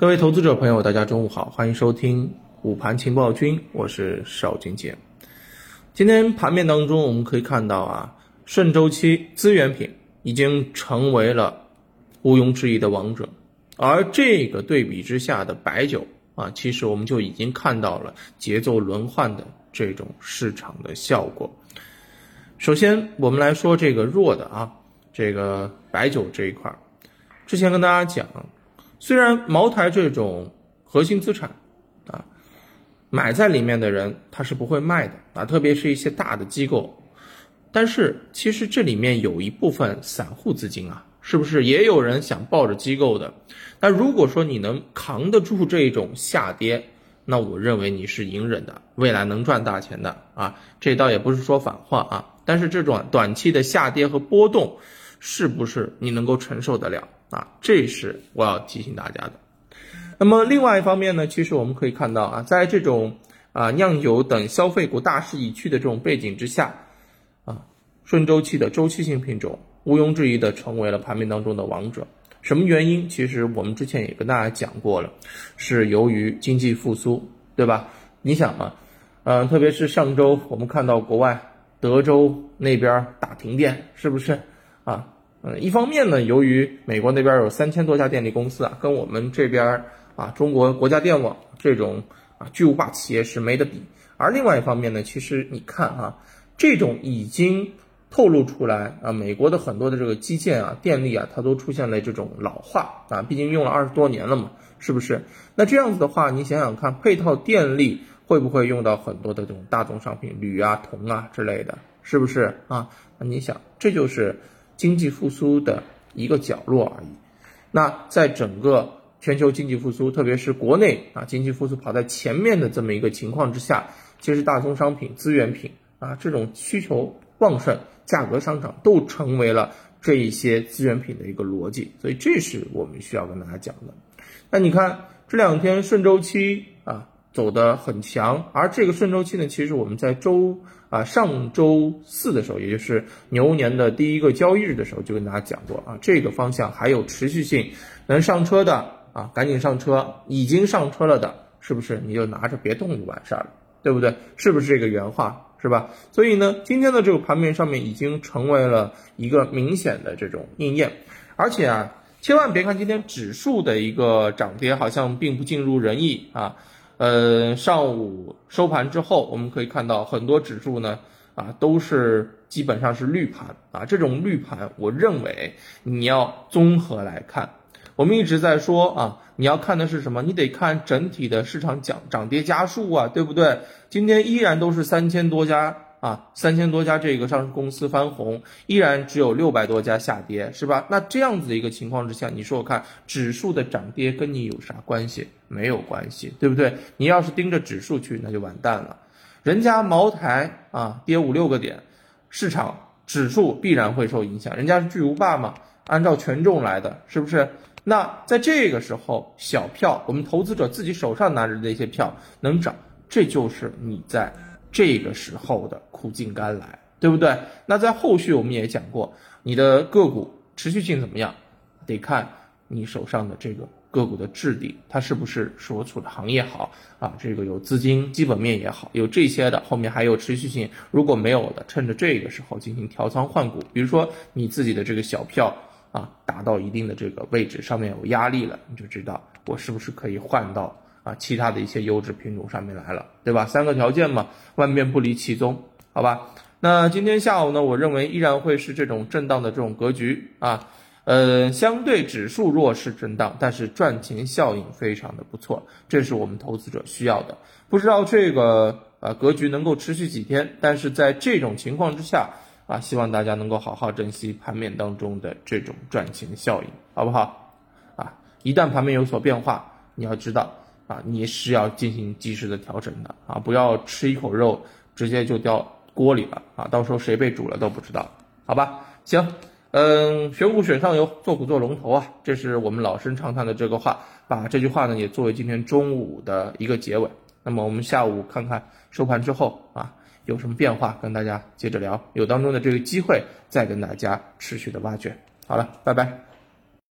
各位投资者朋友，大家中午好，欢迎收听午盘情报君，我是邵军杰。今天盘面当中，我们可以看到啊，顺周期资源品已经成为了毋庸置疑的王者，而这个对比之下的白酒啊，其实我们就已经看到了节奏轮换的这种市场的效果。首先，我们来说这个弱的啊，这个白酒这一块儿，之前跟大家讲。虽然茅台这种核心资产，啊，买在里面的人他是不会卖的啊，特别是一些大的机构，但是其实这里面有一部分散户资金啊，是不是也有人想抱着机构的？那如果说你能扛得住这种下跌，那我认为你是隐忍的，未来能赚大钱的啊。这倒也不是说反话啊，但是这种短期的下跌和波动，是不是你能够承受得了？啊，这是我要提醒大家的。那么另外一方面呢，其实我们可以看到啊，在这种啊酿酒等消费股大势已去的这种背景之下，啊顺周期的周期性品种毋庸置疑的成为了盘面当中的王者。什么原因？其实我们之前也跟大家讲过了，是由于经济复苏，对吧？你想嘛，嗯，特别是上周我们看到国外德州那边儿大停电，是不是啊？嗯，一方面呢，由于美国那边有三千多家电力公司啊，跟我们这边啊中国国家电网这种啊巨无霸企业是没得比。而另外一方面呢，其实你看啊，这种已经透露出来啊，美国的很多的这个基建啊、电力啊，它都出现了这种老化啊，毕竟用了二十多年了嘛，是不是？那这样子的话，你想想看，配套电力会不会用到很多的这种大宗商品，铝啊、铜啊之类的，是不是啊？那你想，这就是。经济复苏的一个角落而已。那在整个全球经济复苏，特别是国内啊经济复苏跑在前面的这么一个情况之下，其实大宗商品、资源品啊这种需求旺盛、价格上涨，都成为了这一些资源品的一个逻辑。所以这是我们需要跟大家讲的。那你看这两天顺周期啊。走得很强，而这个顺周期呢，其实我们在周啊上周四的时候，也就是牛年的第一个交易日的时候，就跟大家讲过啊，这个方向还有持续性，能上车的啊赶紧上车，已经上车了的，是不是你就拿着别动就完事儿了，对不对？是不是这个原话是吧？所以呢，今天的这个盘面上面已经成为了一个明显的这种应验，而且啊，千万别看今天指数的一个涨跌好像并不尽如人意啊。呃，上午收盘之后，我们可以看到很多指数呢，啊，都是基本上是绿盘啊。这种绿盘，我认为你要综合来看。我们一直在说啊，你要看的是什么？你得看整体的市场涨涨跌家数啊，对不对？今天依然都是三千多家。啊，三千多家这个上市公司翻红，依然只有六百多家下跌，是吧？那这样子的一个情况之下，你说我看指数的涨跌跟你有啥关系？没有关系，对不对？你要是盯着指数去，那就完蛋了。人家茅台啊，跌五六个点，市场指数必然会受影响。人家是巨无霸嘛，按照权重来的，是不是？那在这个时候，小票，我们投资者自己手上拿着那些票能涨，这就是你在。这个时候的苦尽甘来，对不对？那在后续我们也讲过，你的个股持续性怎么样，得看你手上的这个个股的质地，它是不是所处的行业好啊？这个有资金基本面也好，有这些的，后面还有持续性。如果没有的，趁着这个时候进行调仓换股，比如说你自己的这个小票啊，达到一定的这个位置，上面有压力了，你就知道我是不是可以换到。啊，其他的一些优质品种上面来了，对吧？三个条件嘛，万变不离其宗，好吧？那今天下午呢，我认为依然会是这种震荡的这种格局啊，呃，相对指数弱势震荡，但是赚钱效应非常的不错，这是我们投资者需要的。不知道这个呃格局能够持续几天，但是在这种情况之下啊，希望大家能够好好珍惜盘面当中的这种赚钱效应，好不好？啊，一旦盘面有所变化，你要知道。啊，你是要进行及时的调整的啊，不要吃一口肉直接就掉锅里了啊，到时候谁被煮了都不知道，好吧？行，嗯，选股选上游，做股做龙头啊，这是我们老生常谈的这个话，把这句话呢也作为今天中午的一个结尾。那么我们下午看看收盘之后啊有什么变化，跟大家接着聊，有当中的这个机会再跟大家持续的挖掘。好了，拜拜。